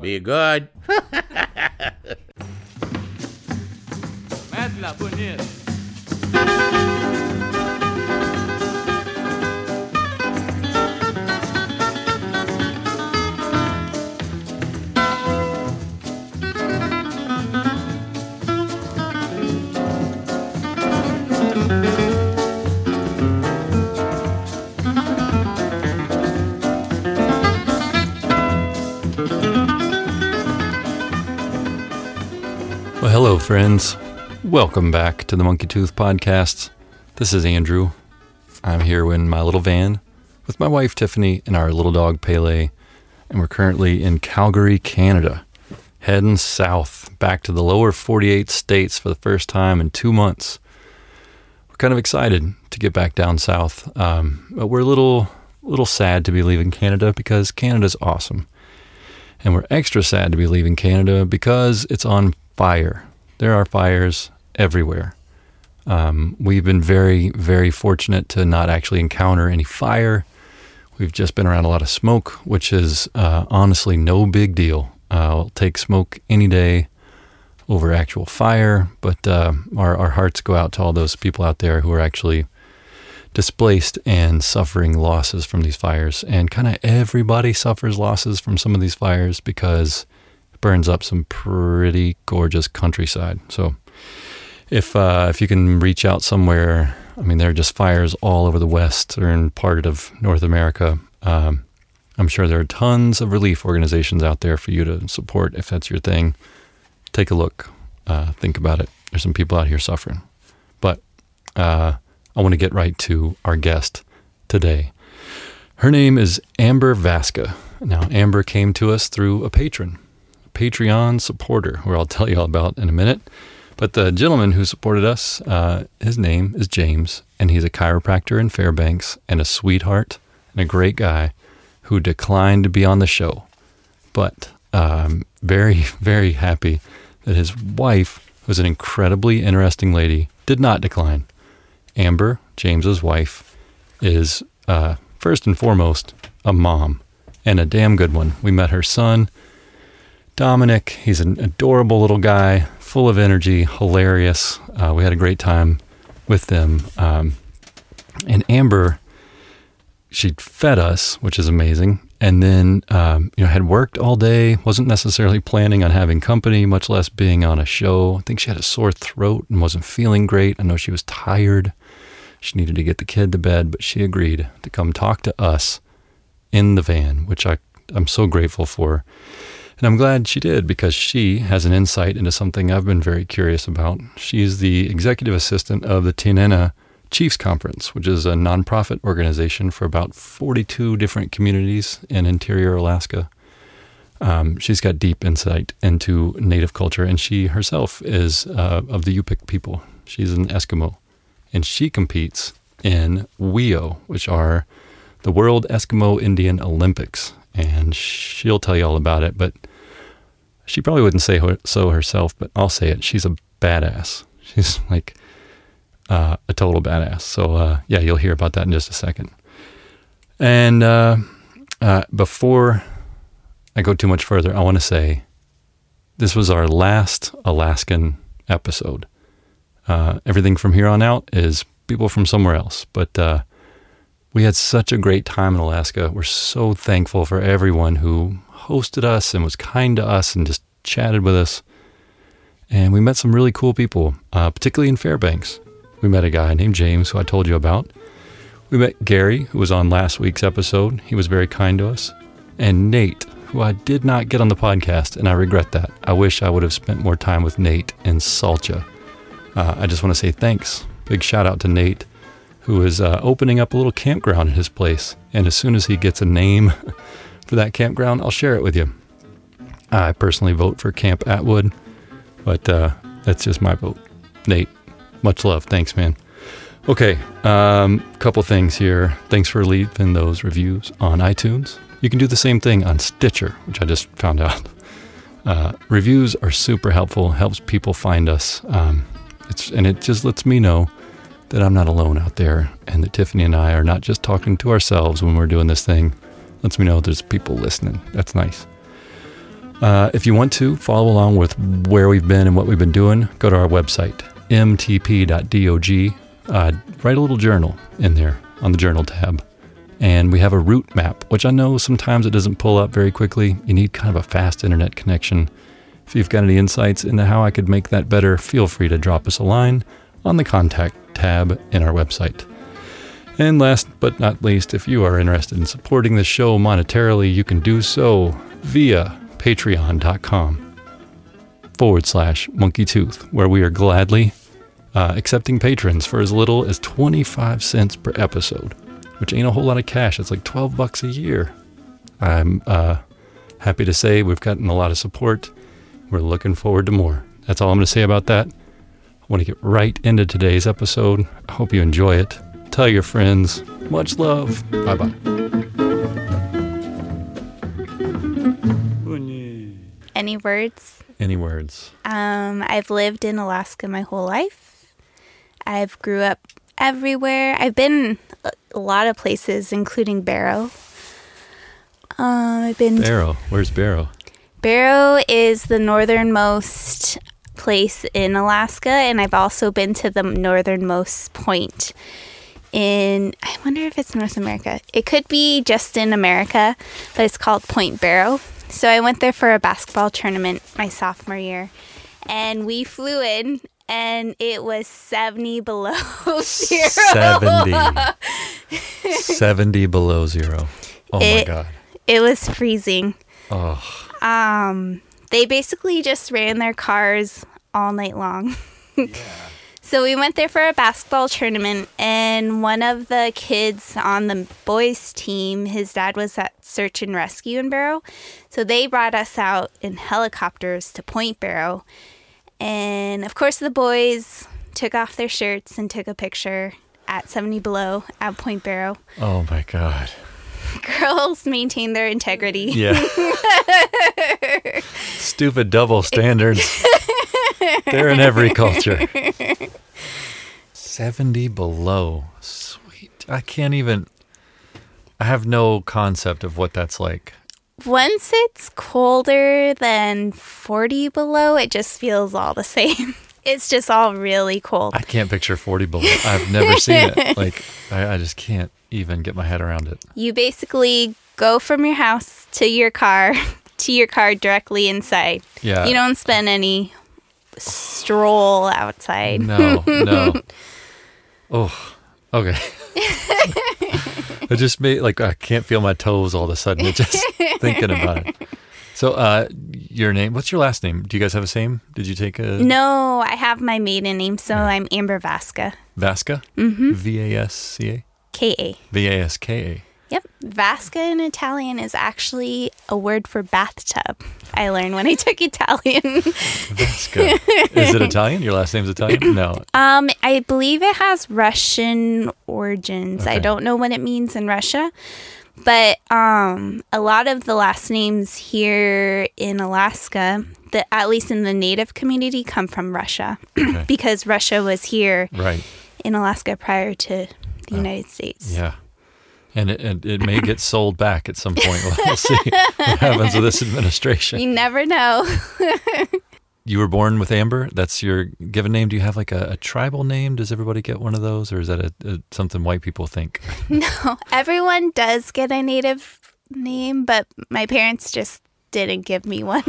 Be good. friends. Welcome back to the Monkey Tooth Podcast. This is Andrew. I'm here in my little van with my wife Tiffany and our little dog Pele, and we're currently in Calgary, Canada, heading south back to the lower 48 states for the first time in two months. We're kind of excited to get back down south, um, but we're a little, little sad to be leaving Canada because Canada's awesome. And we're extra sad to be leaving Canada because it's on fire. There are fires everywhere. Um, we've been very, very fortunate to not actually encounter any fire. We've just been around a lot of smoke, which is uh, honestly no big deal. Uh, I'll take smoke any day over actual fire, but uh, our, our hearts go out to all those people out there who are actually displaced and suffering losses from these fires. And kind of everybody suffers losses from some of these fires because burns up some pretty gorgeous countryside. So if uh, if you can reach out somewhere, I mean, there are just fires all over the western part of North America. Um, I'm sure there are tons of relief organizations out there for you to support if that's your thing. Take a look, uh, think about it. There's some people out here suffering, but uh, I want to get right to our guest today. Her name is Amber Vaska. Now, Amber came to us through a patron, Patreon supporter, who I'll tell you all about in a minute. But the gentleman who supported us, uh, his name is James, and he's a chiropractor in Fairbanks and a sweetheart and a great guy who declined to be on the show. But um, very, very happy that his wife, who's an incredibly interesting lady, did not decline. Amber, James's wife, is uh, first and foremost a mom and a damn good one. We met her son, Dominic. He's an adorable little guy, full of energy, hilarious. Uh, we had a great time with them. Um, and Amber, she fed us, which is amazing. And then, um, you know, had worked all day, wasn't necessarily planning on having company, much less being on a show. I think she had a sore throat and wasn't feeling great. I know she was tired. She needed to get the kid to bed, but she agreed to come talk to us in the van, which I, I'm so grateful for. And I'm glad she did because she has an insight into something I've been very curious about. She's the executive assistant of the Tanana Chiefs Conference, which is a nonprofit organization for about 42 different communities in interior Alaska. Um, she's got deep insight into Native culture, and she herself is uh, of the Yupik people. She's an Eskimo, and she competes in WEIO, which are the World Eskimo Indian Olympics. And she'll tell you all about it, but she probably wouldn't say so herself, but I'll say it. She's a badass. She's like uh, a total badass. So uh, yeah, you'll hear about that in just a second. And uh, uh before I go too much further, I want to say this was our last Alaskan episode. Uh, everything from here on out is people from somewhere else, but uh, we had such a great time in Alaska. We're so thankful for everyone who hosted us and was kind to us and just chatted with us. And we met some really cool people, uh, particularly in Fairbanks. We met a guy named James, who I told you about. We met Gary, who was on last week's episode. He was very kind to us. And Nate, who I did not get on the podcast, and I regret that. I wish I would have spent more time with Nate in Salcha. Uh, I just want to say thanks. Big shout out to Nate, who is uh, opening up a little campground in his place. And as soon as he gets a name for that campground, I'll share it with you. I personally vote for Camp Atwood, but uh, that's just my vote. Nate, much love. Thanks, man. Okay, um, couple things here. Thanks for leaving those reviews on iTunes. You can do the same thing on Stitcher, which I just found out. Uh, reviews are super helpful. Helps people find us. Um, it's and it just lets me know that I'm not alone out there, and that Tiffany and I are not just talking to ourselves when we're doing this thing. Lets me know there's people listening. That's nice. Uh, if you want to follow along with where we've been and what we've been doing, go to our website, mtp.dog. Uh, write a little journal in there on the journal tab. And we have a route map, which I know sometimes it doesn't pull up very quickly. You need kind of a fast internet connection. If you've got any insights into how I could make that better, feel free to drop us a line on the contact tab in our website. And last but not least, if you are interested in supporting the show monetarily, you can do so via patreon.com forward slash monkeytooth, where we are gladly uh, accepting patrons for as little as 25 cents per episode, which ain't a whole lot of cash. It's like 12 bucks a year. I'm uh, happy to say we've gotten a lot of support. We're looking forward to more. That's all I'm going to say about that. I want to get right into today's episode. I hope you enjoy it. Tell your friends. Much love. Bye bye. Any words? Any words? Um, I've lived in Alaska my whole life. I've grew up everywhere. I've been a- lot of places, including Barrow. Um, I've been. Barrow. Where's Barrow? Barrow is the northernmost place in Alaska, and I've also been to the northernmost point in. I wonder if it's North America. It could be just in America, but it's called Point Barrow. So I went there for a basketball tournament my sophomore year, and we flew in. And it was 70 below zero. 70. 70 below zero. Oh my God. It was freezing. Oh, Um, they basically just ran their cars all night long. so we went there for a basketball tournament, and one of the kids on the boys' team, his dad was at search and rescue in Barrow. So they brought us out in helicopters to Point Barrow. And of course, the boys took off their shirts and took a picture at 70 below at Point Barrow. oh my God. Girls maintain their integrity. Yeah. Stupid double standards. They're in every culture. 70 below. Sweet. I can't even. I have no concept of what that's like. Once it's colder than 40 below, it just feels all the same. It's just all really cold. I can't picture 40 below. I've never seen it. Like, I, I just can't even get my head around it. You basically go from your house to your car, to your car directly inside. Yeah. You don't spend any stroll outside. No, no. Oh, okay. it just made like I can't feel my toes all of a sudden. Just thinking about it. So, uh, your name? What's your last name? Do you guys have the same? Did you take a No, I have my maiden name, so I'm Amber Vaska. Vaska? Mm-hmm. V a s c a K A. v a s k a. Yep. Vasca in Italian is actually a word for bathtub. I learned when I took Italian. Vasca. Is it Italian? Your last name's Italian? No. Um, I believe it has Russian origins. I don't know what it means in Russia, but um, a lot of the last names here in Alaska, that at least in the native community, come from Russia Okay. because Russia was here Right. in Alaska prior to the United States. Yeah. And it, and it may get sold back at some point. We'll see what happens with this administration. You never know. You were born with Amber. That's your given name. Do you have like a, a tribal name? Does everybody get one of those, or is that a, a, something white people think? no, everyone does get a native name, but my parents just didn't give me one.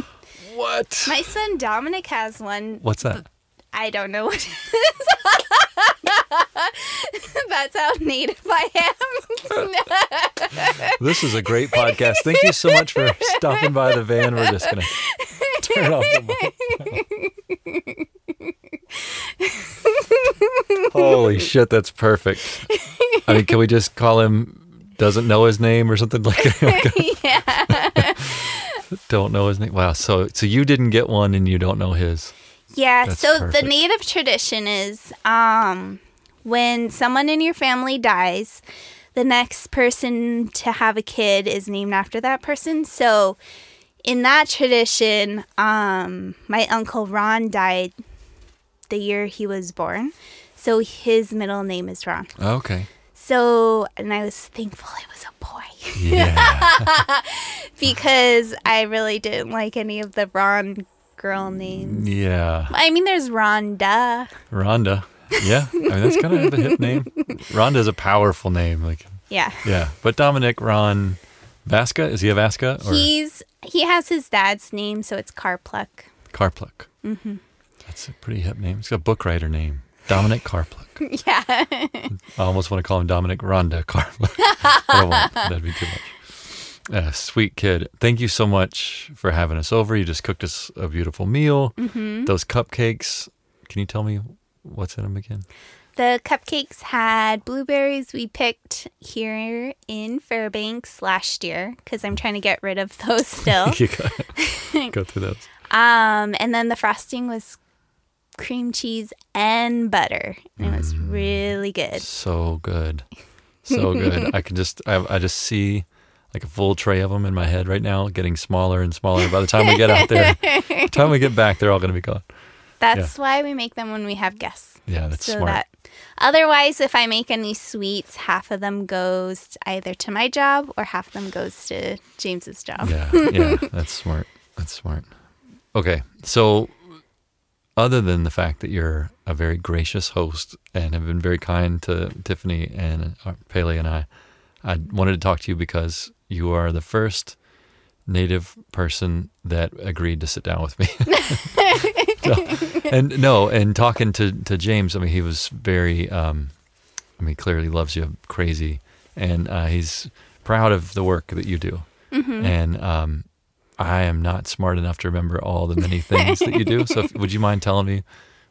What? My son Dominic has one, What's that? I don't know what it is. That's how native I am. This is a great podcast. Thank you so much for stopping by the van. We're just gonna turn off the mic. Holy shit, that's perfect. I mean, can we just call him doesn't know his name or something like that? yeah. don't know his name. Wow. So so you didn't get one and you don't know his. Yeah, That's so perfect. the native tradition is um when someone in your family dies, the next person to have a kid is named after that person. So in that tradition, um my uncle Ron died the year he was born. So his middle name is Ron. Okay. So, and I was thankful it was a boy Yeah. because I really didn't like any of the Ron girl names. yeah. I mean, there's Rhonda. Rhonda. Yeah. I mean, that's kind of a hip name. Rhonda is a powerful name. Like, Yeah. yeah. But Dominic Ron Vaska, is he a Vaska or He's he has his dad's name, so it's Carpluck. Carpluck? Mm-hmm. That's a pretty hip name. It's a book writer name. Dominic Carpluck. yeah. I almost want to call him Dominic Rhonda Carpluck. That'd be too much. Uh, sweet kid. Thank you so much for having us over. You just cooked us a beautiful meal. Mm-hmm. Those cupcakes. Can you tell me what's in them again? The cupcakes had blueberries we picked here in Fairbanks last year because I'm trying to get rid of those still. you go, go through those. um, and then the frosting was cream cheese and butter. And it was Mm. really good. So good, so good. I can just, I, I just see like a full tray of them in my head right now, getting smaller and smaller. By the time we get out there, by the time we get back, they're all going to be gone. That's why we make them when we have guests. Yeah, that's so smart. that otherwise if I make any sweets, half of them goes either to my job or half of them goes to James's job. Yeah, yeah, that's smart. That's smart. Okay, so other than the fact that you're a very gracious host and have been very kind to Tiffany and uh, Pele and I, I wanted to talk to you because you are the first native person that agreed to sit down with me. So- and no, and talking to, to James, I mean, he was very, um, I mean, clearly loves you crazy, and uh, he's proud of the work that you do. And um, I am not smart enough to remember all the many things that you do. So, if, would you mind telling me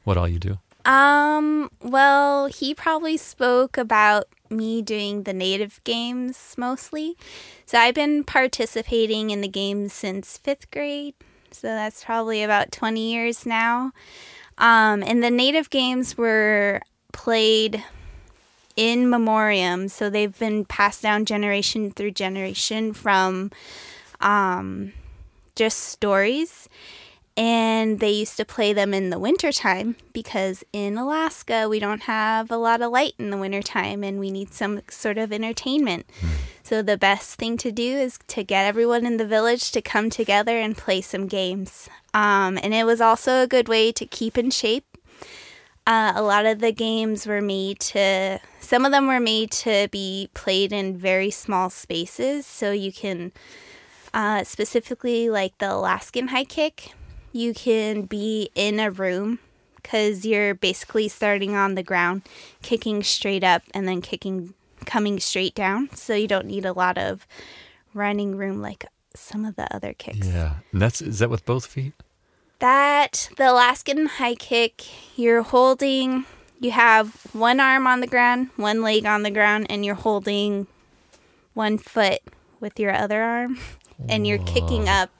what all you do? Um, well, he probably spoke about me doing the native games mostly. So I've been participating in the games since fifth grade. So that's probably about 20 years now. Um, and the native games were played in memoriam. So they've been passed down generation through generation from um, just stories and they used to play them in the wintertime because in Alaska we don't have a lot of light in the wintertime and we need some sort of entertainment. So the best thing to do is to get everyone in the village to come together and play some games. Um, and it was also a good way to keep in shape. Uh, a lot of the games were made to, some of them were made to be played in very small spaces. So you can, uh, specifically like the Alaskan high kick, you can be in a room because you're basically starting on the ground, kicking straight up, and then kicking, coming straight down. So you don't need a lot of running room like some of the other kicks. Yeah, and that's is that with both feet? That the Alaskan high kick, you're holding, you have one arm on the ground, one leg on the ground, and you're holding one foot with your other arm, and you're kicking up.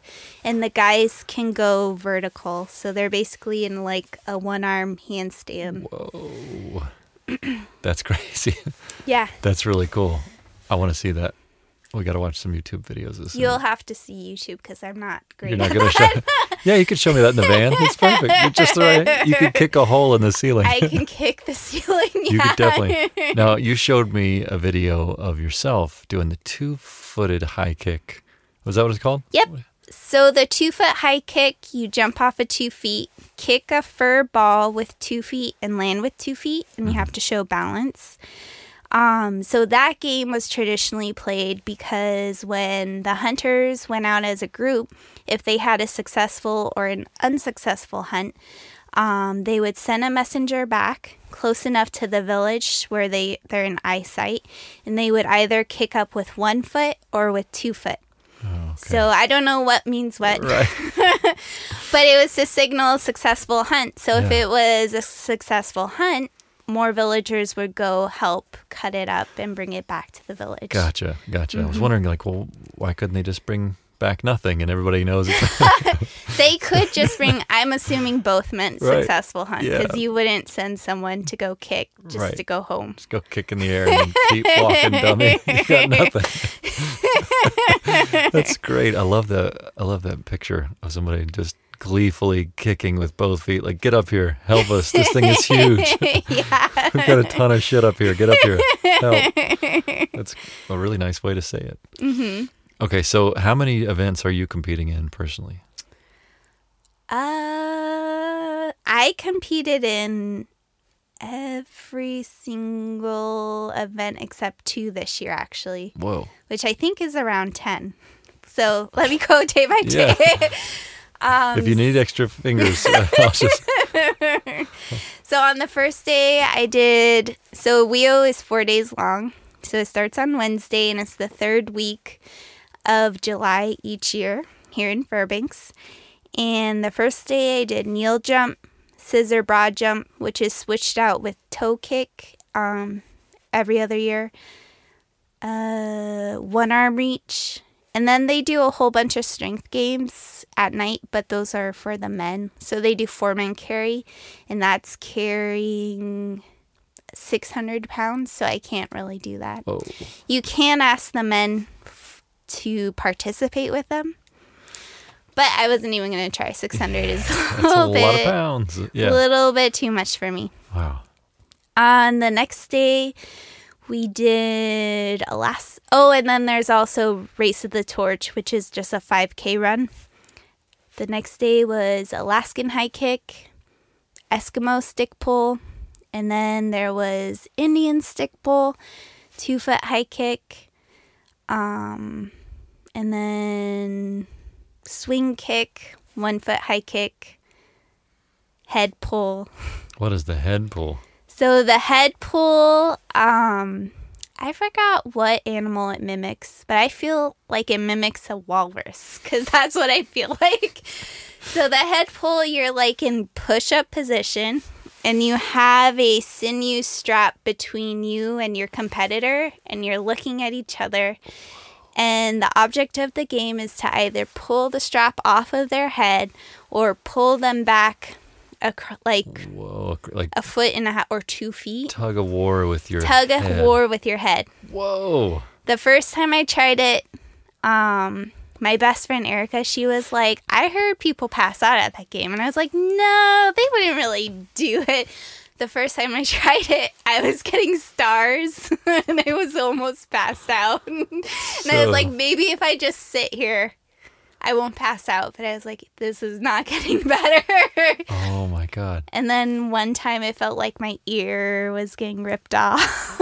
And the guys can go vertical, so they're basically in like a one arm handstand. Whoa, that's crazy. Yeah, that's really cool. I want to see that. We got to watch some YouTube videos. Some- you'll have to see YouTube because I'm not great. You're not gonna show. yeah, you could show me that in the van. It's perfect. You're just the right. You could kick a hole in the ceiling. I can kick the ceiling. You could definitely. Now you showed me a video of yourself doing the two-footed high kick. Was that what it's called? Yep. So the two foot high kick, you jump off of two feet, kick a fur ball with two feet, and land with two feet, and you have to show balance. Um, so that game was traditionally played because when the hunters went out as a group, if they had a successful or an unsuccessful hunt, um, they would send a messenger back close enough to the village where they, they're in eyesight, and they would either kick up with one foot or with two foot. Oh, okay. So I don't know what means what, right. but it was to signal successful hunt. So if it was a successful hunt, more villagers would go help cut it up and bring it back to the village. Gotcha. Gotcha. I Mm-hmm. was wondering, like, well, why couldn't they just bring back nothing and everybody knows it's They could just bring. I'm assuming both meant Right. successful hunt Yeah. because you wouldn't send someone to go kick just Right. to go home. just go kick in the air and keep walking, dummy. You got nothing. That's great. I love the I love that picture of somebody just gleefully kicking with both feet. Like, get up here, help us. This thing is huge. yeah. We've got a ton of shit up here. Get up here, help. That's a really nice way to say it. hmm Okay, so how many events are you competing in personally? Uh, I competed in every single event except two this year, actually, Whoa. which I think is around 10. So let me go day by Yeah. day. um, if you need extra fingers, uh, I'll just. So on the first day, I did. So WEIO is four days long. So it starts on Wednesday and it's the third week of July each year here in Fairbanks. And the first day, I did kneel jump, scissor broad jump, which is switched out with toe kick um, every other year, uh, one arm reach. And then they do a whole bunch of strength games at night, but those are for the men. So they do four man carry, and that's carrying 600 pounds. So I can't really do that. Whoa. You can ask the men to participate with them, but I wasn't even going to try. 600 is a a little lot bit, of pounds. a Yeah. little bit too much for me. Wow. On the next day, we did a last. Oh, and then there's also Race of the Torch, which is just a 5K run. The next day was Alaskan high kick, Eskimo stick pull, and then there was Indian stick pull, two foot high kick, um, and then swing kick, one foot high kick, head pull. What is the head pull? So the head pull, um, I forgot what animal it mimics, but I feel like it mimics a walrus because that's what I feel like. So the head pull, you're like in push up position, and you have a sinew strap between you and your competitor, and you're looking at each other. And the object of the game is to either pull the strap off of their head or pull them back, acro- like Whoa. Like a foot and a half or two feet. tug of war with your Tug of head. war with your head. Whoa. The first time I tried it, um, my best friend Erica, she was like, I heard people pass out at that game. And I was like, no, they wouldn't really do it. The first time I tried it, I was getting stars and I was almost passed out. and I was like, maybe if I just sit here, I won't pass out. But I was like, this is not getting better. Oh my god. And then one time it felt like my ear was getting ripped off.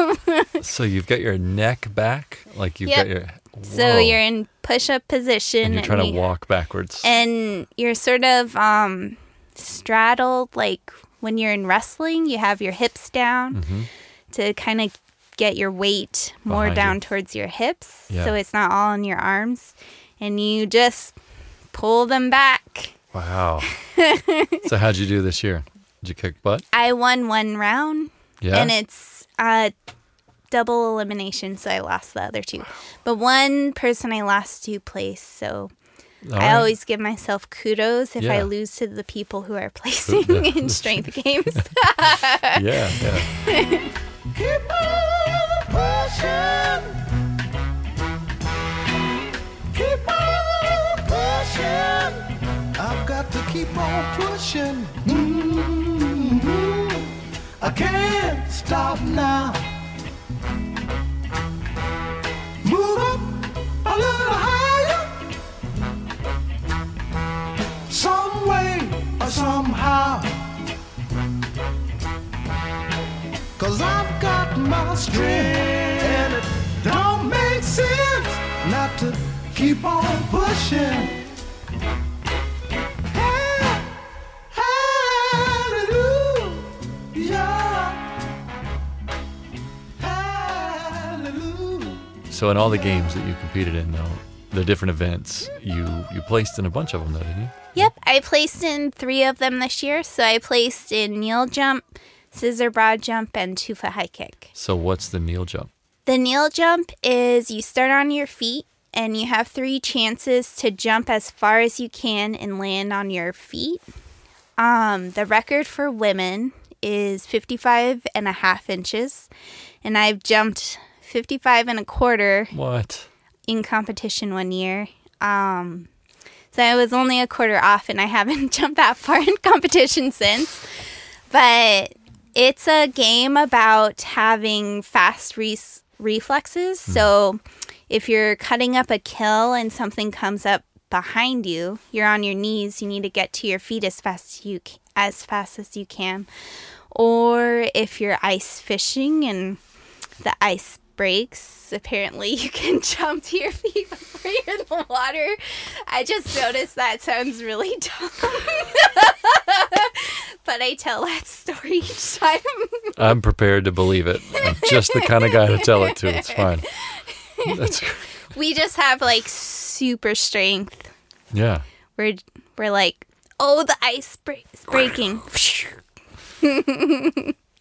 So you've got your neck back, like you've Yep. got your. so you're in push up position and you're trying you- to walk backwards. and you're sort of um straddled like when you're in wrestling, you have your hips down Mhm. to kind of get your weight more Behind you. down towards your hips Yeah. so it's not all in your arms and you just pull them back. Wow. so how'd you do this year? Did you kick butt? I won one round Yeah. and it's uh double elimination so I lost the other two. But one person I lost to place so All I right. always give myself kudos if I lose to the people who are placing in strength games. Yeah, yeah. Keep on pushing. Keep on pushing. I've got to keep on pushing. Mhm. I can't stop now. Move up a little higher. Or somehow. Cause I've got my strength and it don't make sense not to keep on pushing. So in all the games that you competed in, though, the different events, you you placed in a bunch of them, though, didn't you? yep, I placed in three of them this year. So I placed in kneel jump, scissor broad jump, and two foot high kick. So what's the kneel jump? The kneel jump is you start on your feet and you have three chances to jump as far as you can and land on your feet. Um, the record for women is 55 and a half inches, and I've jumped 55 and a quarter What? In competition one year. Um, So I was only a quarter off, and I haven't jumped that far in competition since. But it's a game about having fast re- reflexes. So if you're cutting up a kill and something comes up behind you, you're on your knees. You need to get to your feet as fast as you as fast as you can. Or if you're ice fishing and the ice breaks, apparently you can jump to your feet before you're in the water. I just noticed that sounds really dumb. but I tell that story each time. I'm prepared to believe it. I'm just the kind of guy to tell it to. It's fine. That's we just have like super strength. yeah. We're we're like, oh, the ice break- is breaking.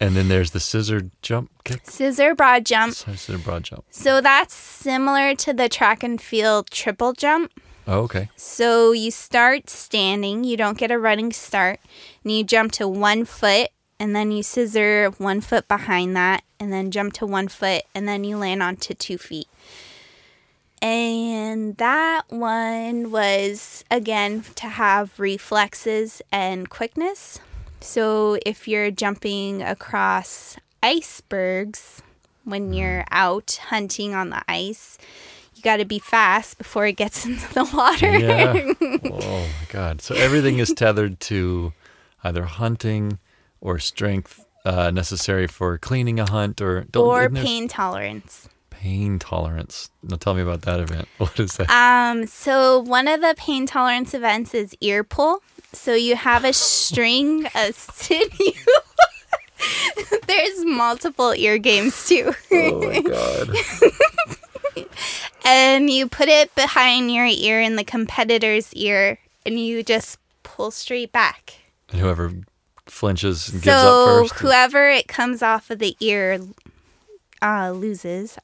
And then there's the scissor jump kick. Scissor broad jump. Scissor broad jump. So that's similar to the track and field triple jump. Oh, okay. So you start standing, you don't get a running start, and you jump to one foot, and then you scissor one foot behind that, and then jump to one foot, and then you land onto two feet. And that one was again to have reflexes and quickness. So if you're jumping across icebergs when you're out hunting on the ice, you got to be fast before it gets into the water. Yeah. oh my god. So everything is tethered to either hunting or strength uh, necessary for cleaning a hunt or don't- or pain tolerance. pain tolerance. Now tell me about that event. What is that? Um, so one of the pain tolerance events is ear pull. So you have a string of sinew. There's multiple ear games too. oh my god. and you put it behind your ear in the competitor's ear and you just pull straight back. And whoever flinches and gives up So first. whoever it comes off of the ear uh, loses.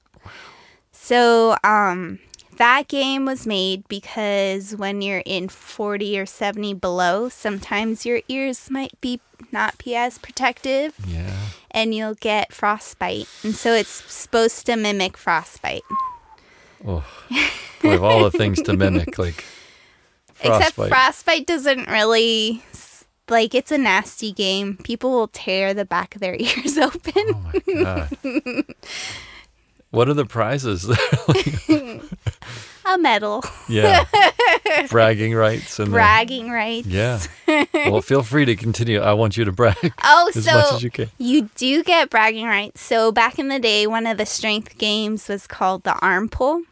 So um, that game was made because when you're in 40 or 70 below, sometimes your ears might be not be as protective yeah. and you'll get frostbite. And so it's supposed to mimic frostbite. Oh. Boy, of all the things to mimic, like Except frostbite. frostbite doesn't really like it's a nasty game. People will tear the back of their ears open. oh my god. What are the prizes? A medal. yeah. Bragging rights and Bragging rights. Yeah. Well, feel free to continue. I want you to brag Oh, as so much as you can. you do get bragging rights. So back in the day, one of the strength games was called the arm pull.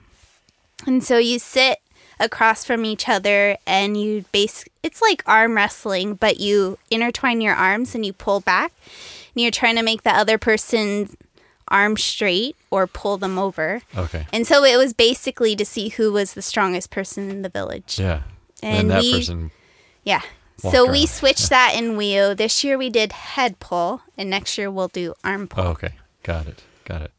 And so you sit across from each other and you base it's like arm wrestling, but you intertwine your arms and you pull back. And you're trying to make the other person's arm straight or pull them over. Okay. And so it was basically to see who was the strongest person in the village. Yeah. And, And that we- person. Yeah. So around. we switched that in WEIO. This year we did head pull, and next year we'll do arm pull. Oh, okay. Got it. Got it.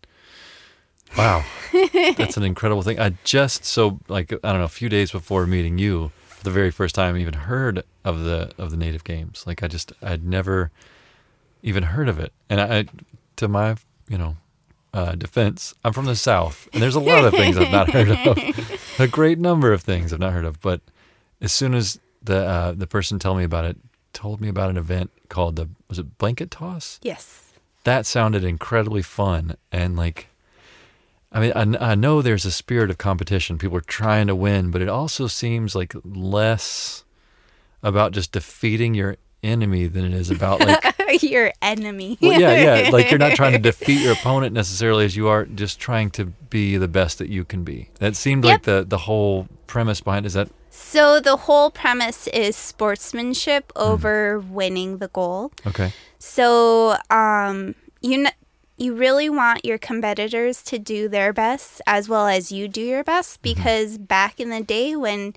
Wow. That's an incredible thing. I just so like I don't know, a few days before meeting you, for the very first time I even heard of the of the native games. Like I just I'd never even heard of it. And I to my, you know, uh, defense, I'm from the South, and there's a lot of things I've not heard of. a great number of things I've not heard of. But as soon as the uh, the person told me about it, told me about an event called the was it blanket toss? Yes. that sounded incredibly fun and like i mean I, I know there's a spirit of competition people are trying to win but it also seems like less about just defeating your enemy than it is about like Your enemy. well, yeah yeah like you're not trying to defeat your opponent necessarily as you are just trying to be the best that you can be that seemed like the the whole premise behind is that So the whole premise is sportsmanship Hmm. over winning the goal. okay So um, you kn- you really want your competitors to do their best as well as you do your best Mm-hmm. because back in the day when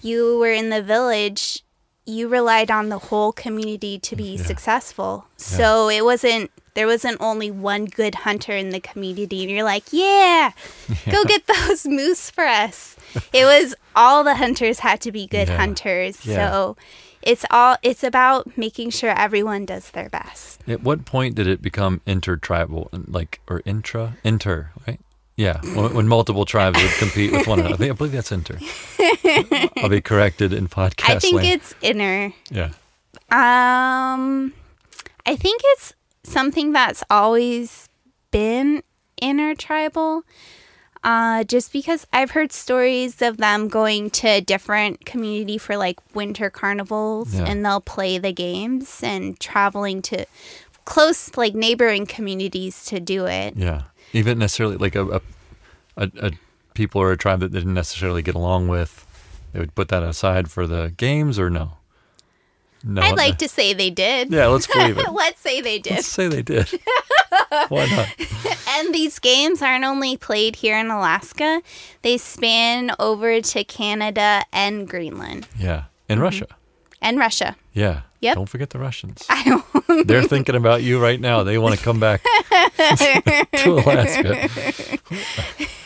you were in the village, you relied on the whole community to be successful. So it wasn't there wasn't only one good hunter in the community and you're like, yeah, go get those moose for us. it was all the hunters had to be good Yeah. hunters. Yeah. So it's all it's about making sure everyone does their best. at what point did it become intertribal like or intra inter right Yeah, when, when multiple tribes would compete with one another. I, believe that's inter. I'll be corrected in podcast I think land. it's inner. yeah. Um, I think it's something that's always been intertribal. Uh, just because I've heard stories of them going to different community for like winter carnivals Yeah. and they'll play the games and traveling to close like neighboring communities to do it. Yeah, even necessarily like a, a, a, a people or a tribe that they didn't necessarily get along with, they would put that aside for the games or no. No, I'd uh, like to say they did. Yeah, let's believe it. Let's say they did. Let's say they did. Why not? And these games aren't only played here in Alaska, they span over to Canada and Greenland Yeah, in mm-hmm. Russia. and Russia. Yeah. Yep. Don't forget the Russians. They're thinking about you right now. They want to come back to Alaska.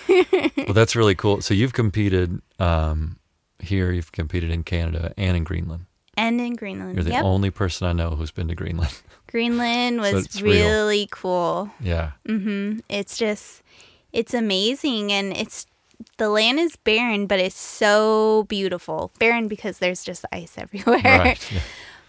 well, that's really cool. So you've competed um, here. You've competed in Canada and in Greenland. and in Greenland. You're the yep. only person I know who's been to Greenland. Greenland was real. really cool. yeah. It's just it's amazing and it's the land is barren, but it's so beautiful. Barren because there's just ice everywhere. Right. Yeah.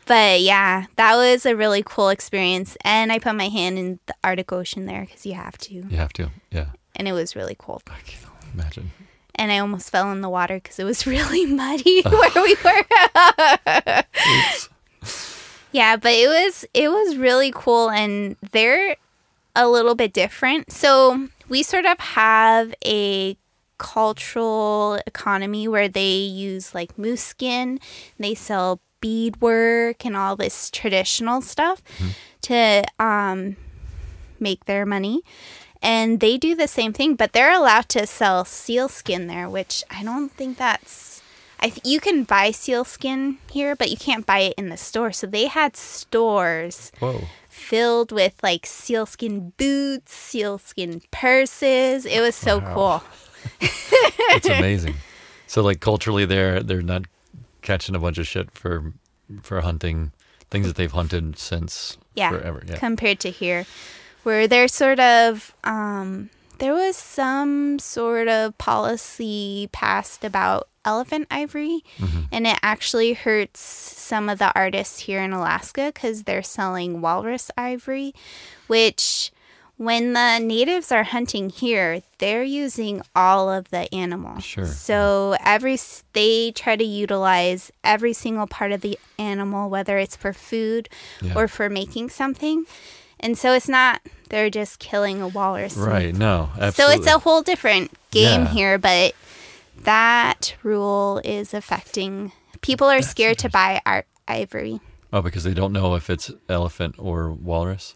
But yeah, that was a really cool experience. And I put my hand in the Arctic Ocean there because you have to. You have to. Yeah. And it was really cold. I can't imagine. And I almost fell in the water because it was really muddy where we were. Yeah, but it was it was really cool and they're a little bit different. So we sort of have a cultural economy where they use like moose skin, they sell beadwork and all this traditional stuff to um, make their money. And they do the same thing, but they're allowed to sell seal skin there, which I don't think that's. I th- you can buy seal skin here, but you can't buy it in the store. So they had stores Whoa. filled with like sealskin boots, sealskin purses. It was so Wow. cool. It's amazing. so like culturally they're they're not catching a bunch of shit for for hunting things that they've hunted since Yeah. forever. Yeah. Compared to here, where they're sort of, um, there was some sort of policy passed about elephant ivory, Mm-hmm. and it actually hurts some of the artists here in Alaska because they're selling walrus ivory, which when the natives are hunting here, they're using all of the animal. Sure, So every they try to utilize every single part of the animal, whether it's for food Yeah. or for making something. And so it's not they're just killing a walrus. Right. No. Absolutely. So it's a whole different game Yeah. here, but that rule is affecting people are scared to buy art ivory oh, because they don't know if it's elephant or walrus.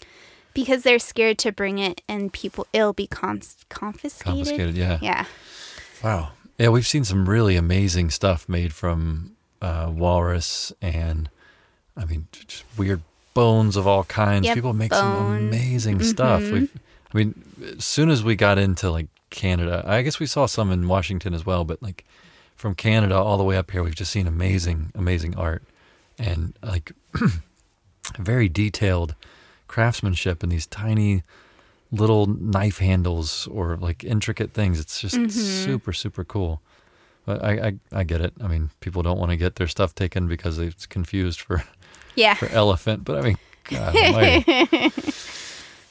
Because they're scared to bring it and people it'll be cons- confiscated. Confiscated. Yeah. Yeah. Wow. Yeah, we've seen some really amazing stuff made from uh, walrus and, I mean, just weird bones of all kinds. Yep, People make some bones. Mm-hmm. amazing stuff. We've, I mean, as soon as we got into like Canada, I guess we saw some in Washington as well, but like from Canada all the way up here, we've just seen amazing, amazing art and like very detailed craftsmanship in these tiny little knife handles or like intricate things. It's just Mm-hmm. super, super cool. But I, I, I get it. I mean, people don't want to get their stuff taken because it's confused for, Yeah. for elephant. But I mean, God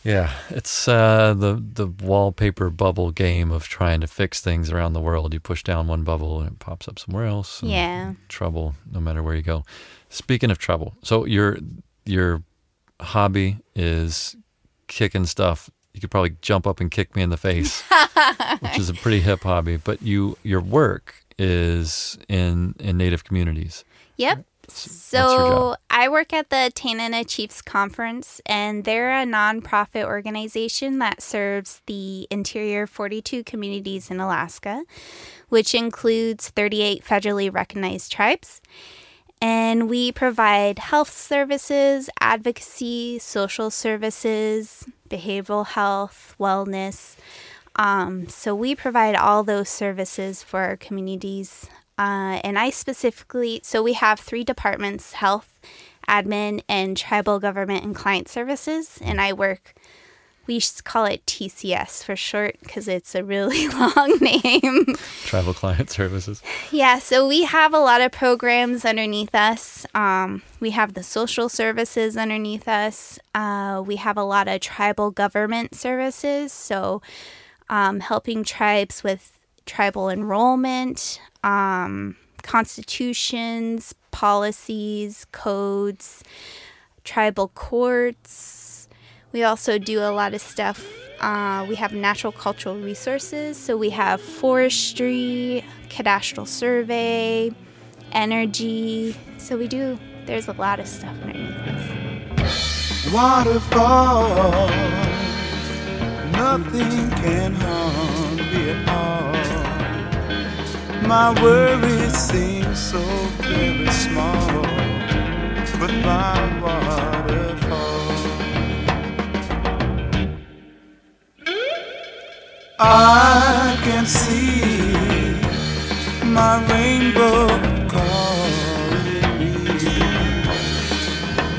yeah, it's uh, the the wallpaper bubble game of trying to fix things around the world. You push down one bubble and it pops up somewhere else. Yeah. trouble no matter where you go. Speaking of trouble, so your your hobby is kicking stuff. You could probably jump up and kick me in the face, which is a pretty hip hobby. But you your work is in in native communities. Yep. So? I work at the Tanana Chiefs Conference, and they're a nonprofit organization that serves the interior 42 communities in Alaska, which includes 38 federally recognized tribes. And we provide health services, advocacy, social services, behavioral health, wellness. Um, so we provide all those services for our communities. Uh, and I specifically, so we have three departments health, admin, and tribal government and client services. And I work we call it TCS for short because it's a really long name. Tribal Client Services. Yeah, so we have a lot of programs underneath us. Um, we have the social services underneath us. Uh, we have a lot of tribal government services, so um, helping tribes with tribal enrollment, um, constitutions, policies, codes, tribal courts. We also do a lot of stuff. Uh, we have natural cultural resources, so we have forestry, cadastral survey, energy. So we do, there's a lot of stuff underneath us. Waterfall, nothing can harm me at all. My worries seem so very small, but my waterfall. I can see my rainbow calling me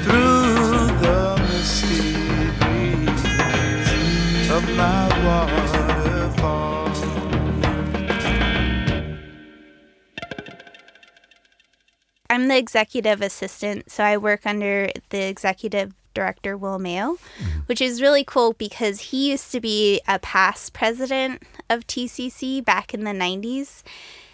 through the misty breeze of my waterfall. I'm the executive assistant, so I work under the executive director, Will Mayo, which is really cool because he used to be a past president of TCC back in the 90s.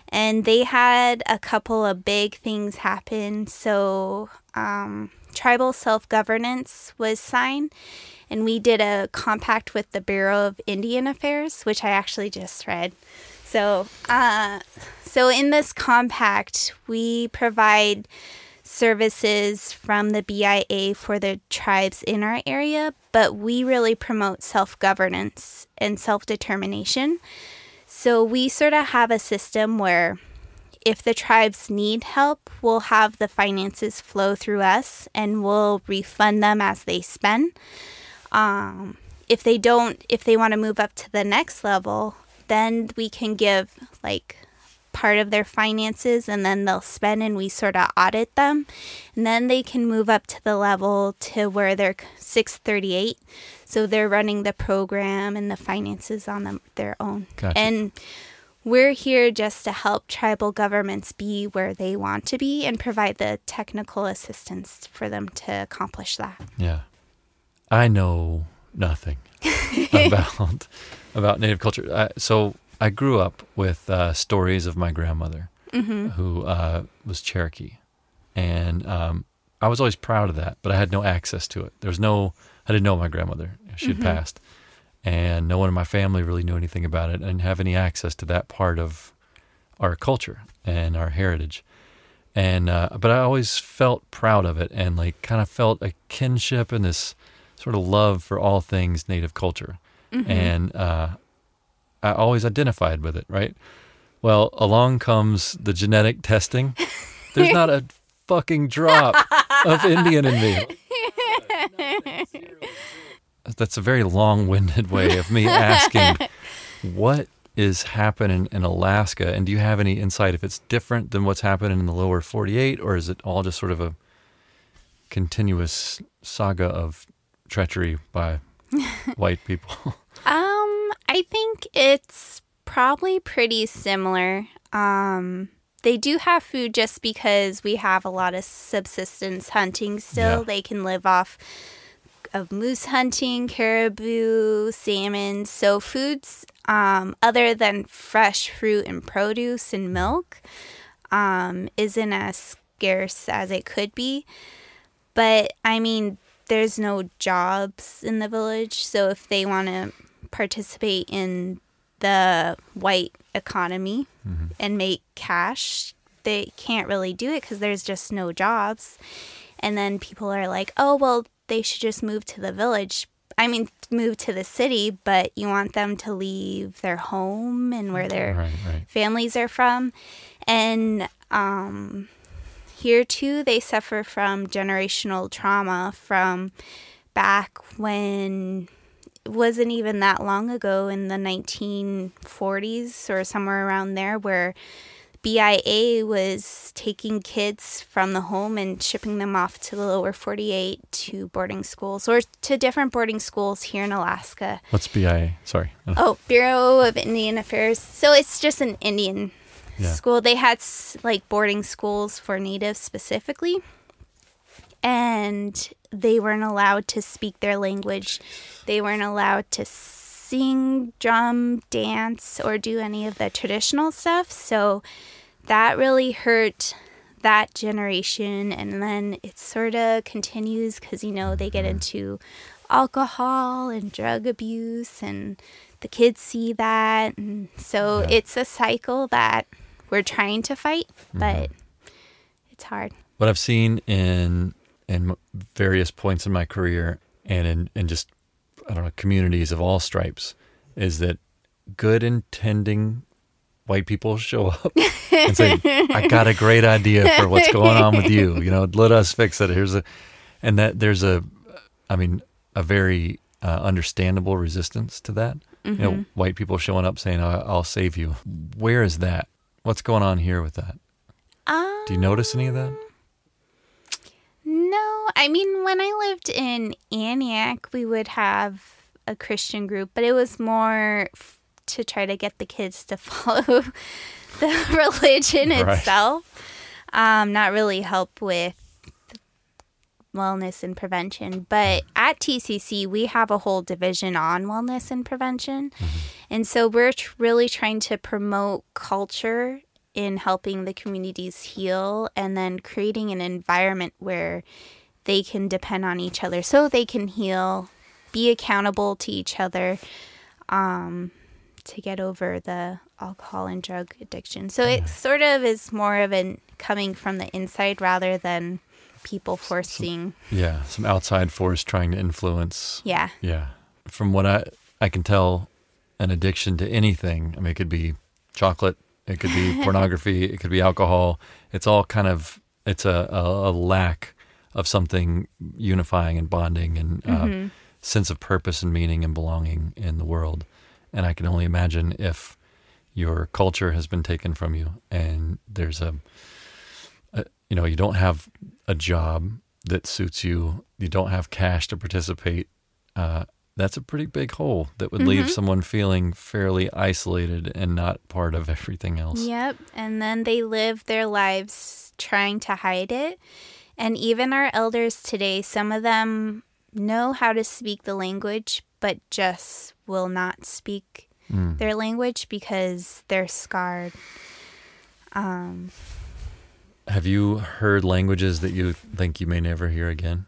And they had a couple of big things happen. So, um, tribal self governance was signed, and we did a compact with the Bureau of Indian Affairs, which I actually just read. So, uh, so in this compact, we provide services from the BIA for the tribes in our area, but we really promote self governance and self determination. So we sort of have a system where if the tribes need help, we'll have the finances flow through us and we'll refund them as they spend. Um, if they don't, if they want to move up to the next level, then we can give like part of their finances and then they'll spend and we sort of audit them. And then they can move up to the level to where they're 638. So they're running the program and the finances on them, their own. Gotcha. And we're here just to help tribal governments be where they want to be and provide the technical assistance for them to accomplish that. Yeah. I know nothing about about Native culture. I, so I grew up with uh, stories of my grandmother, who uh, was Cherokee, and um, I was always proud of that. But I had no access to it. There was no. I didn't know my grandmother. She had passed, and no one in my family really knew anything about it. I didn't have any access to that part of our culture and our heritage. And uh, but I always felt proud of it, and like kind of felt a kinship and this sort of love for all things Native culture, and uh, I always identified with it. Right. Well, along comes the genetic testing. There's not a fucking drop of Indian in me. That's a very long-winded way of me asking what is happening in Alaska, and do you have any insight if it's different than what's happening in the lower 48, or is it all just sort of a continuous saga of treachery by white people? Um, I think it's probably pretty similar. Um, they do have food just because we have a lot of subsistence hunting still. Yeah. They can live off of moose hunting, caribou, salmon. So foods um, other than fresh fruit and produce and milk um, isn't as scarce as it could be. But I mean, there's no jobs in the village, so if they want to participate in the white economy and make cash, they can't really do it because there's just no jobs. And then people are like, oh, well, they should just move to the village. I mean, move to the city, but you want them to leave their home and where their right, right. families are from. And um, here too, they suffer from generational trauma from back when wasn't even that long ago in the 1940s or somewhere around there where BIA was taking kids from the home and shipping them off to the lower 48 to boarding schools or to different boarding schools here in Alaska. What's BIA? Sorry. Oh, Bureau of Indian Affairs. So it's just an Indian Yeah. school. They had like boarding schools for natives specifically. And they weren't allowed to speak their language. They weren't allowed to sing, drum, dance, or do any of the traditional stuff. So that really hurt that generation. And then it sort of continues because, you know, they get mm-hmm. into alcohol and drug abuse, and the kids see that. And so Yeah. it's a cycle that we're trying to fight, but mm-hmm. it's hard. what I've seen in in various points in my career and in, in just I don't know communities of all stripes is that good intending white people show up and say, "I got a great idea for what's going on with you. You know, let us fix it." Here's a, and that there's a, I mean, a very uh, understandable resistance to that. You know, white people showing up saying, "I- "I'll save you." Where is that? What's going on here with that? Um, Do you notice any of that? No, I mean, when I lived in Antioch, we would have a Christian group, but it was more f- to try to get the kids to follow the religion Right. itself, um, not really help with wellness and prevention. But at TCC, we have a whole division on wellness and prevention. And so we're tr- really trying to promote culture in helping the communities heal and then creating an environment where they can depend on each other so they can heal, be accountable to each other um, to get over the alcohol and drug addiction. So it sort of is more of an coming from the inside rather than people forcing. Yeah, some outside force trying to influence. Yeah. Yeah. From what I I can tell, an addiction to anything. I mean, it could be chocolate, it could be pornography, it could be alcohol. It's all kind of it's a a, a lack of something unifying and bonding and uh, sense of purpose and meaning and belonging in the world. And I can only imagine if your culture has been taken from you and there's a, a you know you don't have a job that suits you you don't have cash to participate uh, that's a pretty big hole that would leave someone feeling fairly isolated and not part of everything else Yep. And then they live their lives trying to hide it. And even our elders today, some of them know how to speak the language, but just will not speak their language because they're scarred. Um, have you heard languages that you think you may never hear again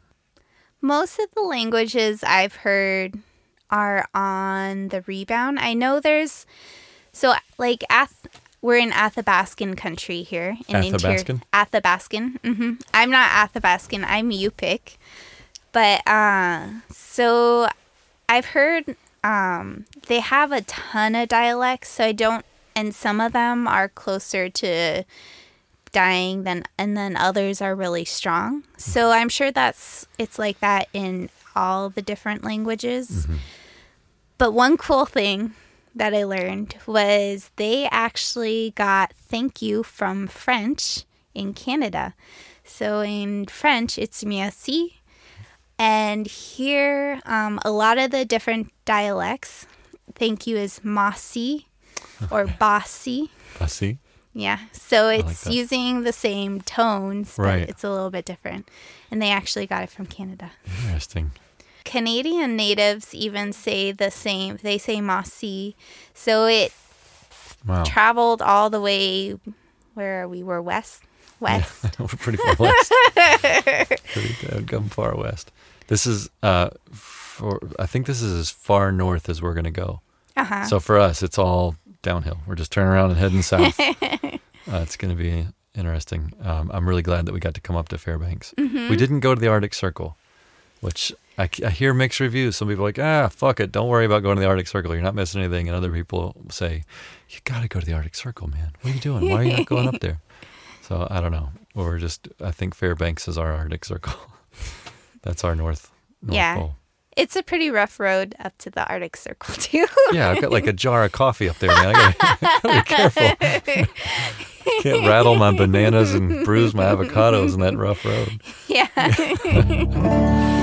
most of the languages I've heard are on the rebound. I know there's so like Ath- we're in Athabascan country here in Athabascan? interior Athabascan. hmm I'm not Athabascan. I'm Yupik. But uh, so I've heard um, they have a ton of dialects. So I don't, and some of them are closer to dying than and then others are really strong. So I'm sure that's it's like that in all the different languages. But one cool thing that I learned was they actually got thank you from French in Canada. So in French, it's merci. And here, um, a lot of the different dialects, thank you is mossy or bossy. see Yeah. So it's that. using the same tones, but Right. it's a little bit different. And they actually got it from Canada. interesting Canadian natives even say the same. They say mossy. So it wow traveled all the way where we were west. West. we're pretty far west pretty dead, come far west this is uh for i think this is as far north as we're going to go Uh-huh. So for us, it's all downhill. We're just turning around and heading south. uh, it's going to be interesting. Um, I'm really glad that we got to come up to Fairbanks. We didn't go to the Arctic Circle, which I, I hear mixed reviews. Some people are like, ah, fuck it. Don't worry about going to the Arctic Circle. You're not missing anything. And other people say, you got to go to the Arctic Circle, man. What are you doing? Why are you not going up there? So I don't know. We're just, I think Fairbanks is our Arctic Circle. That's our North, North Yeah. Pole. It's a pretty rough road up to the Arctic Circle, too. Yeah, I've got like a jar of coffee up there, man. I gotta, gotta be careful. Can't rattle my bananas and bruise my avocados in that rough road. Yeah.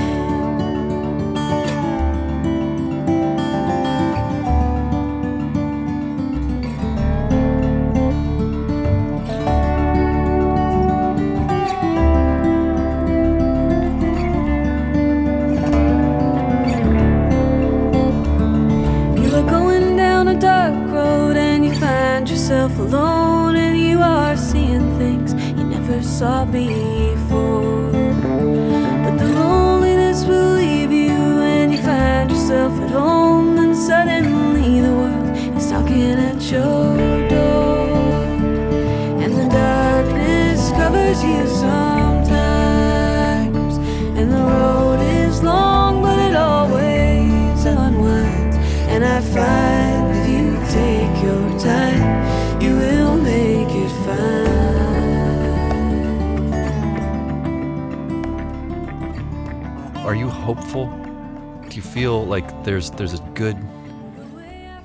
There's there's a good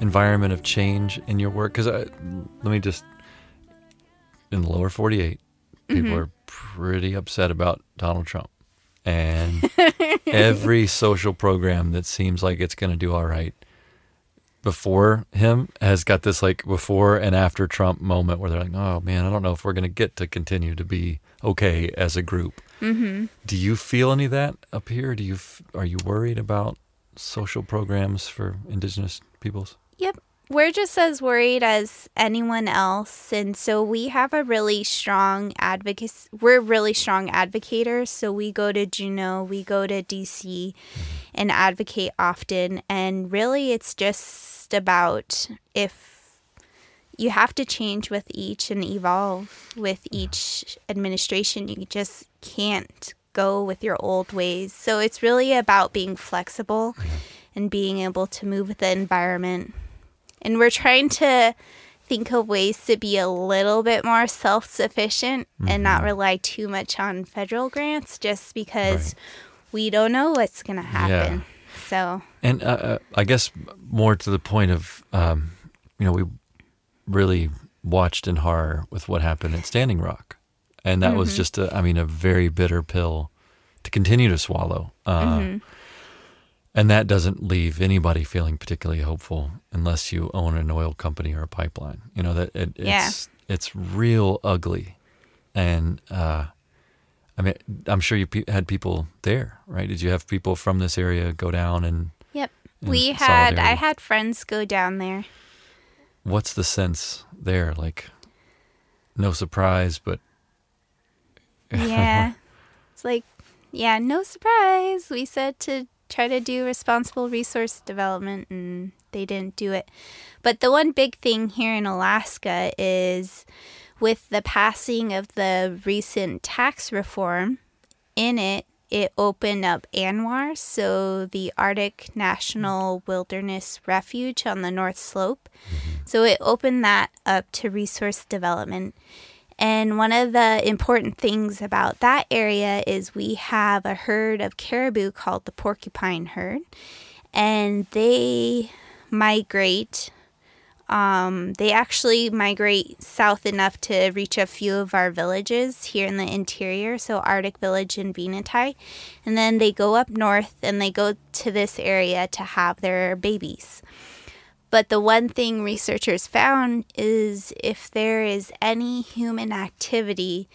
environment of change in your work? Because let me just in the lower 48, people are pretty upset about Donald Trump, and every social program that seems like it's going to do all right before him has got this like before and after Trump moment where they're like, oh man, I don't know if we're going to get to continue to be okay as a group. hmm Do you feel any of that up here? Do you are you worried about social programs for indigenous peoples? Yep. We're just as worried as anyone else. And so we have a really strong advocacy. We're really strong advocators. So we go to Juneau, we go to DC mm-hmm. and advocate often. And really, it's just about if you have to change with each and evolve with each administration. You just can't go with your old ways. So it's really about being flexible and being able to move with the environment. And we're trying to think of ways to be a little bit more self sufficient and not rely too much on federal grants just because we don't know what's going to happen. So, And uh, uh, I guess more to the point of, um, you know, we really watched in horror with what happened at Standing Rock, and that was just, a, I mean, a very bitter pill to continue to swallow. Uh, And that doesn't leave anybody feeling particularly hopeful unless you own an oil company or a pipeline. You know that it, Yeah. it's it's real ugly, and uh, I mean, I'm sure you pe- had people there, right? Did you have people from this area go down and yep. We had, I had friends go down there. what's the sense there? Like, no surprise, but Yeah. it's like, yeah, no surprise. We said to try to do responsible resource development and they didn't do it. But the one big thing here in Alaska is with the passing of the recent tax reform, in it, it opened up ANWR, so the Arctic National Wilderness Refuge on the North Slope. Mm-hmm. So it opened that up to resource development. And one of the important things about that area is we have a herd of caribou called the porcupine herd, and they migrate. Um, they actually migrate south enough to reach a few of our villages here in the interior, so Arctic Village and Venetie. And then they go up north and they go to this area to have their babies. But the one thing researchers found is if there is any human activity,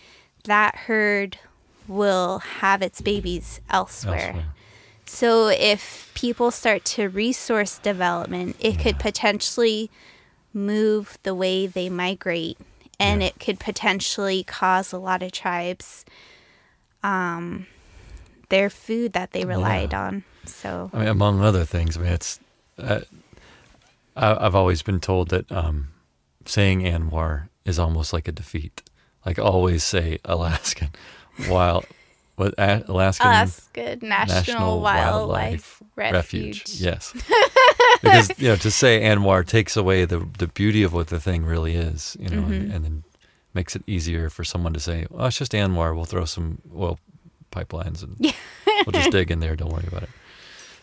that herd will have its babies elsewhere. elsewhere. So if people start to resource development, it could potentially move the way they migrate and Yeah. it could potentially cause a lot of tribes um their food that they relied on. So I mean, among other things, I mean, it's. Uh, I, I've always been told that um, saying ANWR is almost like a defeat. Like always say Alaskan, while what A- Alaskan Alaska National, Wildlife, Refuge. Yes, because you know to say ANWR takes away the the beauty of what the thing really is, you know, and, Mm-hmm. and then makes it easier for someone to say, "Oh, it's just ANWR. We'll throw some oil pipelines and we'll just dig in there. Don't worry about it."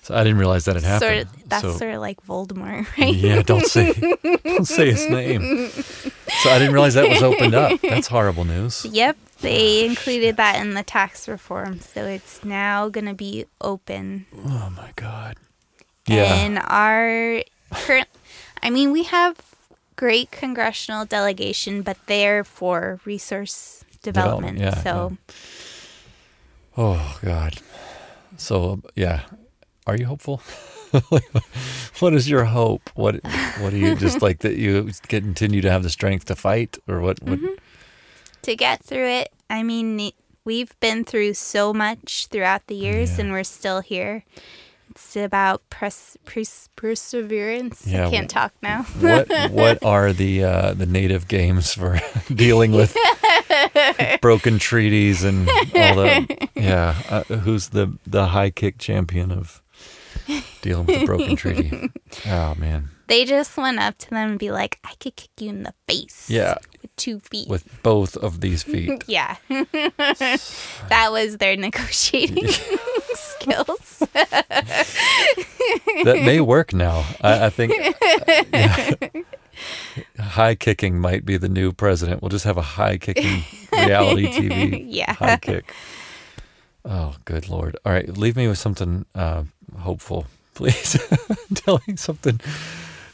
So I didn't realize that had Sort happened. of, that's so, sort of like Voldemort, right? yeah, don't say don't say his name. So I didn't realize that was opened up. That's horrible news. Yep, they included that in the tax reform, so it's now gonna be open. Oh my god. Yeah. And our current, I mean, we have great congressional delegation, but they're for resource development. Development, yeah, so Oh God. So yeah, are you hopeful? what is your hope? What what do you just like that you continue to have the strength to fight, or what? what to get through it, I mean, we've been through so much throughout the years, Yeah. and we're still here. It's about pres- pres- perseverance. Yeah, I can't talk now. what what are the uh, the native games for dealing with broken treaties and all the yeah? Uh, who's the the high kick champion of dealing with a broken treaty? Oh man, They just went up to them and be like, "I could kick you in the face." yeah, with two feet. with both of these feet. yeah, that was their negotiating skills. that may work now. I, I think yeah. high kicking might be the new president. We'll just have a high kicking reality TV Yeah. high kick. Oh, good lord! All right, leave me with something uh, hopeful, please. telling something.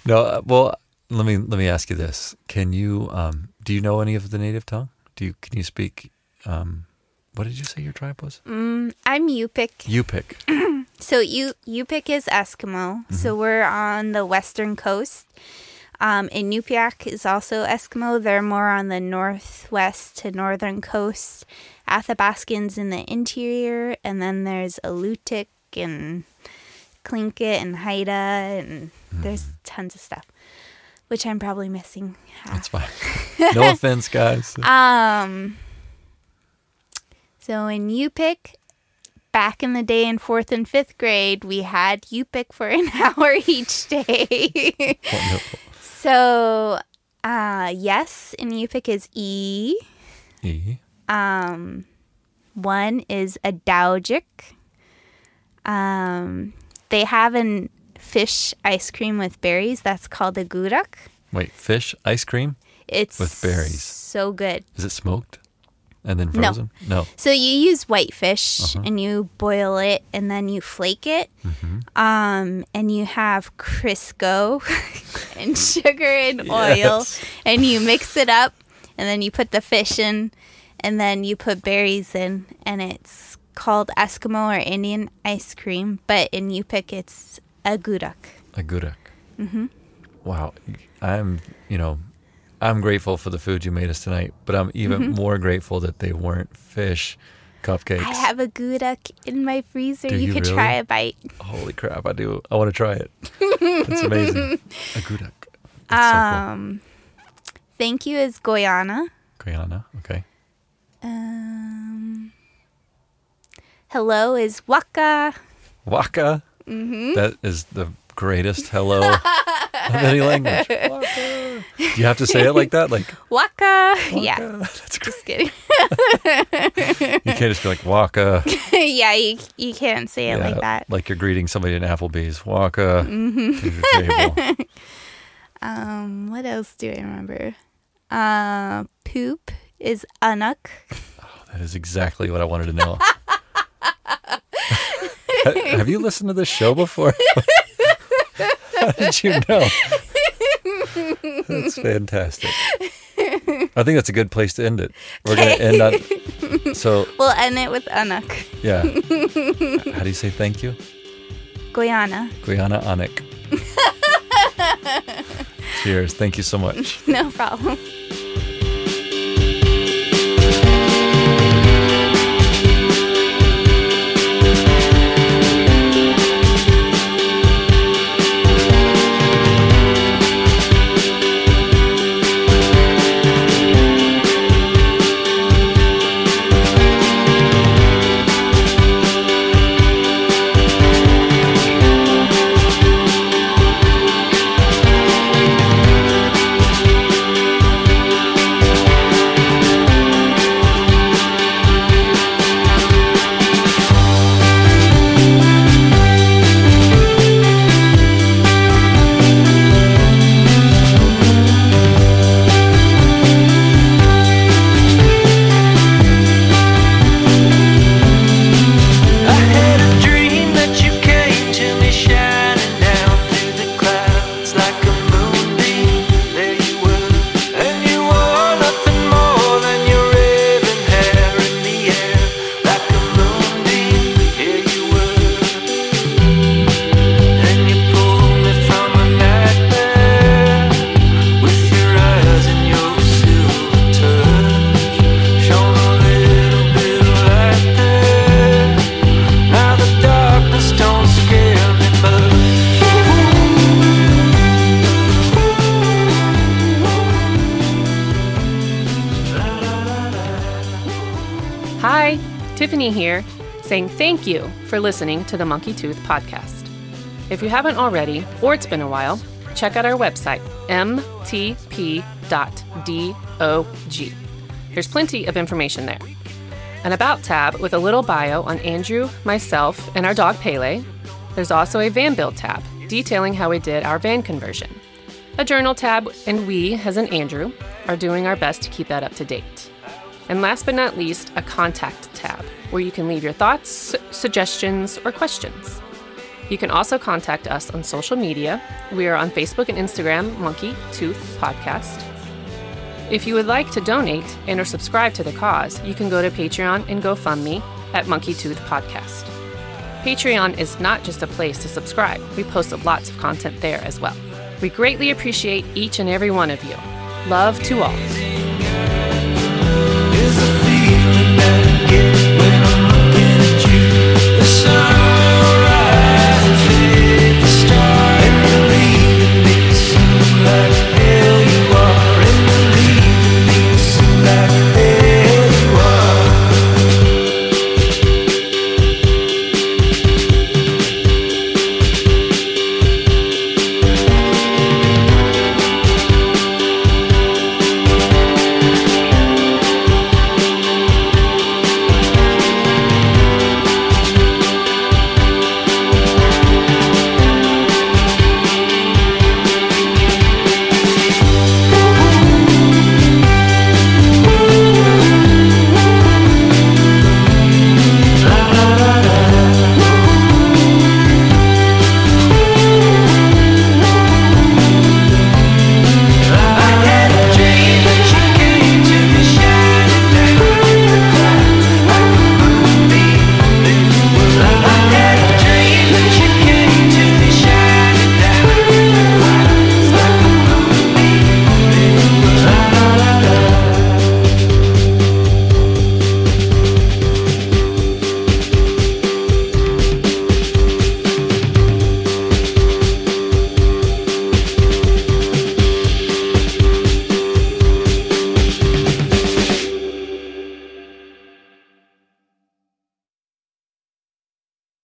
No, uh, well, let me let me ask you this: Can you um, do you know any of the native tongue? Do you can you speak? Um, what did you say your tribe was? Mm, I'm Yupik. Yupik. So you Yupik is Eskimo. So we're on the western coast. Um, and is also Eskimo. They're more on the northwest to northern coast. Athabascans in the interior, and then there's And Tlingit and Haida, and there's tons of stuff, which I'm probably missing. half. That's fine. No offense, guys. Um. So in Yupik, back in the day in fourth and fifth grade, we had Yupik for an hour each day. Wonderful. so, uh, yes, in Yupik is E. E. Um, one is a Daujik. Um, they have an fish ice cream with berries that's called a gurak. Wait, fish ice cream? It's With berries. So good. Is it smoked and then No. frozen? No. So you use white fish Uh-huh. and you boil it and then you flake it. Mm-hmm. Um, and you have Crisco and sugar and oil Yes. and you mix it up and then you put the fish in and then you put berries in and it's called Eskimo or Indian ice cream, but in Yupik it's a gurak. A gurak. Mm-hmm. Wow. I'm, you know, I'm grateful for the food you made us tonight, but I'm even more grateful that they weren't fish cupcakes. Mm-hmm. I have a gurak in my freezer. You, you could really? try a bite. Holy crap, I do. I want to try it. That's amazing. A gurak. That's so Um, thank you is Quyana. cool. Quyana. Okay. Um, hello is Waqaa. Waqaa. Mm-hmm. That is the greatest hello of any language. Waqaa. Do you have to say it like that? Like, Waqaa. Yeah, That's great. just kidding. You can't just be like, Waqaa. yeah, you, you can't say it like that. Like you're greeting somebody in Applebee's. Waqaa Mm-hmm. to your table. Um, what else do I remember? Uh, poop is Anuk. That is exactly what I wanted to know. Have you listened to this show before? How did you know? That's fantastic. I think that's a good place to end it. We're going to end on. So, We'll end it with Anuk. yeah. How do you say thank you? Quyana. Quyana Anik. Cheers. Thank you so much. No problem. For listening to the Monkey Tooth podcast. If you haven't already, or it's been a while, check out our website, mtp.dog. There's plenty of information there. An About tab with a little bio on Andrew, myself, and our dog Pele. There's also a van build tab detailing how we did our van conversion. A journal tab, and we, as an Andrew, are doing our best to keep that up to date. And last but not least, a contact tab where you can leave your thoughts, suggestions, or questions. You can also contact us on social media. We are on Facebook and Instagram, Monkey Tooth Podcast. If you would like to donate and or subscribe to the cause, you can go to Patreon and GoFundMe at Monkey Tooth Podcast. Patreon is not just a place to subscribe. We post lots of content there as well. We greatly appreciate each and every one of you. Love to all.